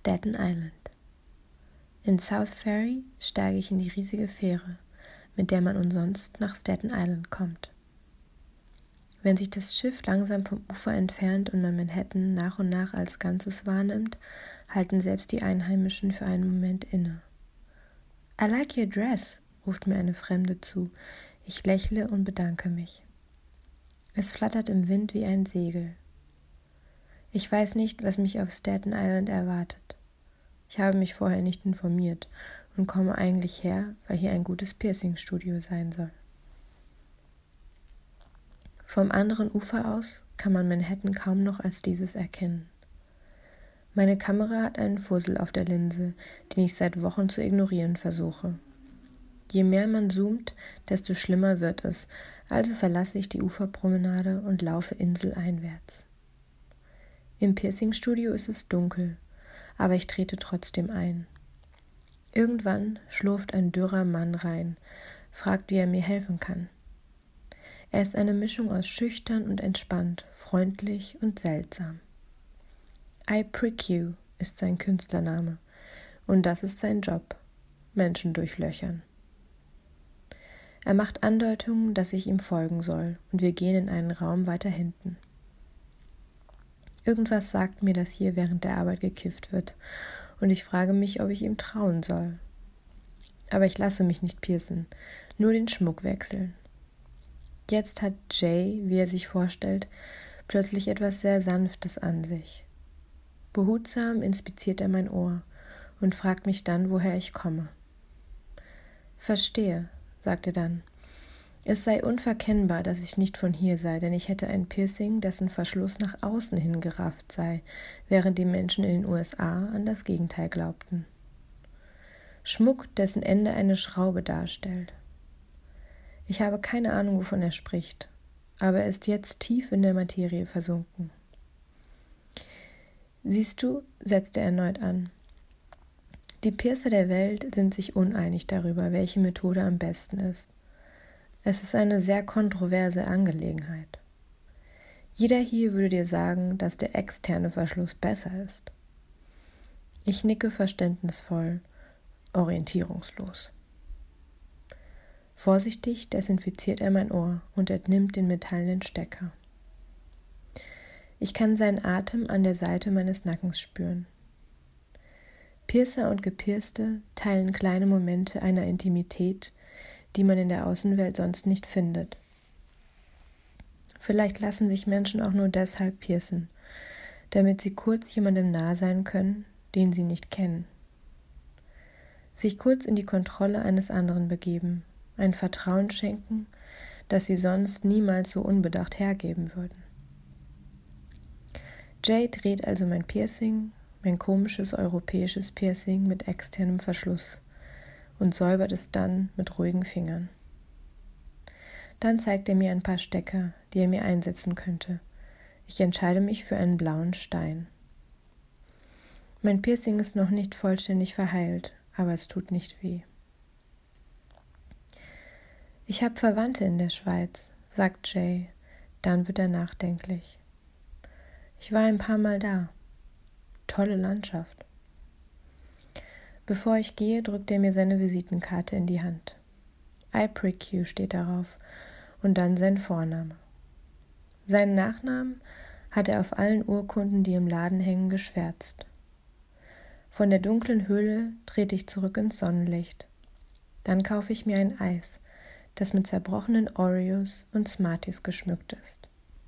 Staten Island. In South Ferry steige ich in die riesige Fähre, mit der man umsonst nach Staten Island kommt. Wenn sich das Schiff langsam vom Ufer entfernt und man Manhattan nach und nach als Ganzes wahrnimmt, halten selbst die Einheimischen für einen Moment inne. I like your dress, ruft mir eine Fremde zu. Ich lächle und bedanke mich. Es flattert im Wind wie ein Segel. Ich weiß nicht, was mich auf Staten Island erwartet. Ich habe mich vorher nicht informiert und komme eigentlich her, weil hier ein gutes Piercing-Studio sein soll. Vom anderen Ufer aus kann man Manhattan kaum noch als dieses erkennen. Meine Kamera hat einen Fussel auf der Linse, den ich seit Wochen zu ignorieren versuche. Je mehr man zoomt, desto schlimmer wird es, also verlasse ich die Uferpromenade und laufe inseleinwärts. Im Piercingstudio ist es dunkel, aber ich trete trotzdem ein. Irgendwann schlurft ein dürrer Mann rein, fragt, wie er mir helfen kann. Er ist eine Mischung aus schüchtern und entspannt, freundlich und seltsam. I Prick You ist sein Künstlername, und das ist sein Job, Menschen durchlöchern. Er macht Andeutungen, dass ich ihm folgen soll, und wir gehen in einen Raum weiter hinten. Irgendwas sagt mir, dass hier während der Arbeit gekifft wird, und ich frage mich, ob ich ihm trauen soll. Aber ich lasse mich nicht piercen, nur den Schmuck wechseln. Jetzt hat Jay, wie er sich vorstellt, plötzlich etwas sehr Sanftes an sich. Behutsam inspiziert er mein Ohr und fragt mich dann, woher ich komme. Verstehe, sagt er dann, es sei unverkennbar, dass ich nicht von hier sei, denn ich hätte ein Piercing, dessen Verschluss nach außen hin gerafft sei, während die Menschen in den USA an das Gegenteil glaubten. Schmuck, dessen Ende eine Schraube darstellt. Ich habe keine Ahnung, wovon er spricht, aber er ist jetzt tief in der Materie versunken. Siehst du, setzte er erneut an, die Piercer der Welt sind sich uneinig darüber, welche Methode am besten ist. Es ist eine sehr kontroverse Angelegenheit. Jeder hier würde dir sagen, dass der externe Verschluss besser ist. Ich nicke verständnisvoll, orientierungslos. Vorsichtig desinfiziert er mein Ohr und entnimmt den metallenen Stecker. Ich kann seinen Atem an der Seite meines Nackens spüren. Piercer und Gepierste teilen kleine Momente einer Intimität, die man in der Außenwelt sonst nicht findet. Vielleicht lassen sich Menschen auch nur deshalb piercen, damit sie kurz jemandem nah sein können, den sie nicht kennen. Sich kurz in die Kontrolle eines anderen begeben, ein Vertrauen schenken, das sie sonst niemals so unbedacht hergeben würden. Jay dreht also mein Piercing, mein komisches europäisches Piercing mit externem Verschluss und säubert es dann mit ruhigen Fingern. Dann zeigt er mir ein paar Stecker, die er mir einsetzen könnte. Ich entscheide mich für einen blauen Stein. Mein Piercing ist noch nicht vollständig verheilt, aber es tut nicht weh. Ich habe Verwandte in der Schweiz, sagt Jay. Dann wird er nachdenklich. Ich war ein paar Mal da. Tolle Landschaft. Bevor ich gehe, drückt er mir seine Visitenkarte in die Hand. I prick you steht darauf und dann sein Vorname. Seinen Nachnamen hat er auf allen Urkunden, die im Laden hängen, geschwärzt. Von der dunklen Höhle trete ich zurück ins Sonnenlicht. Dann kaufe ich mir ein Eis, das mit zerbrochenen Oreos und Smarties geschmückt ist.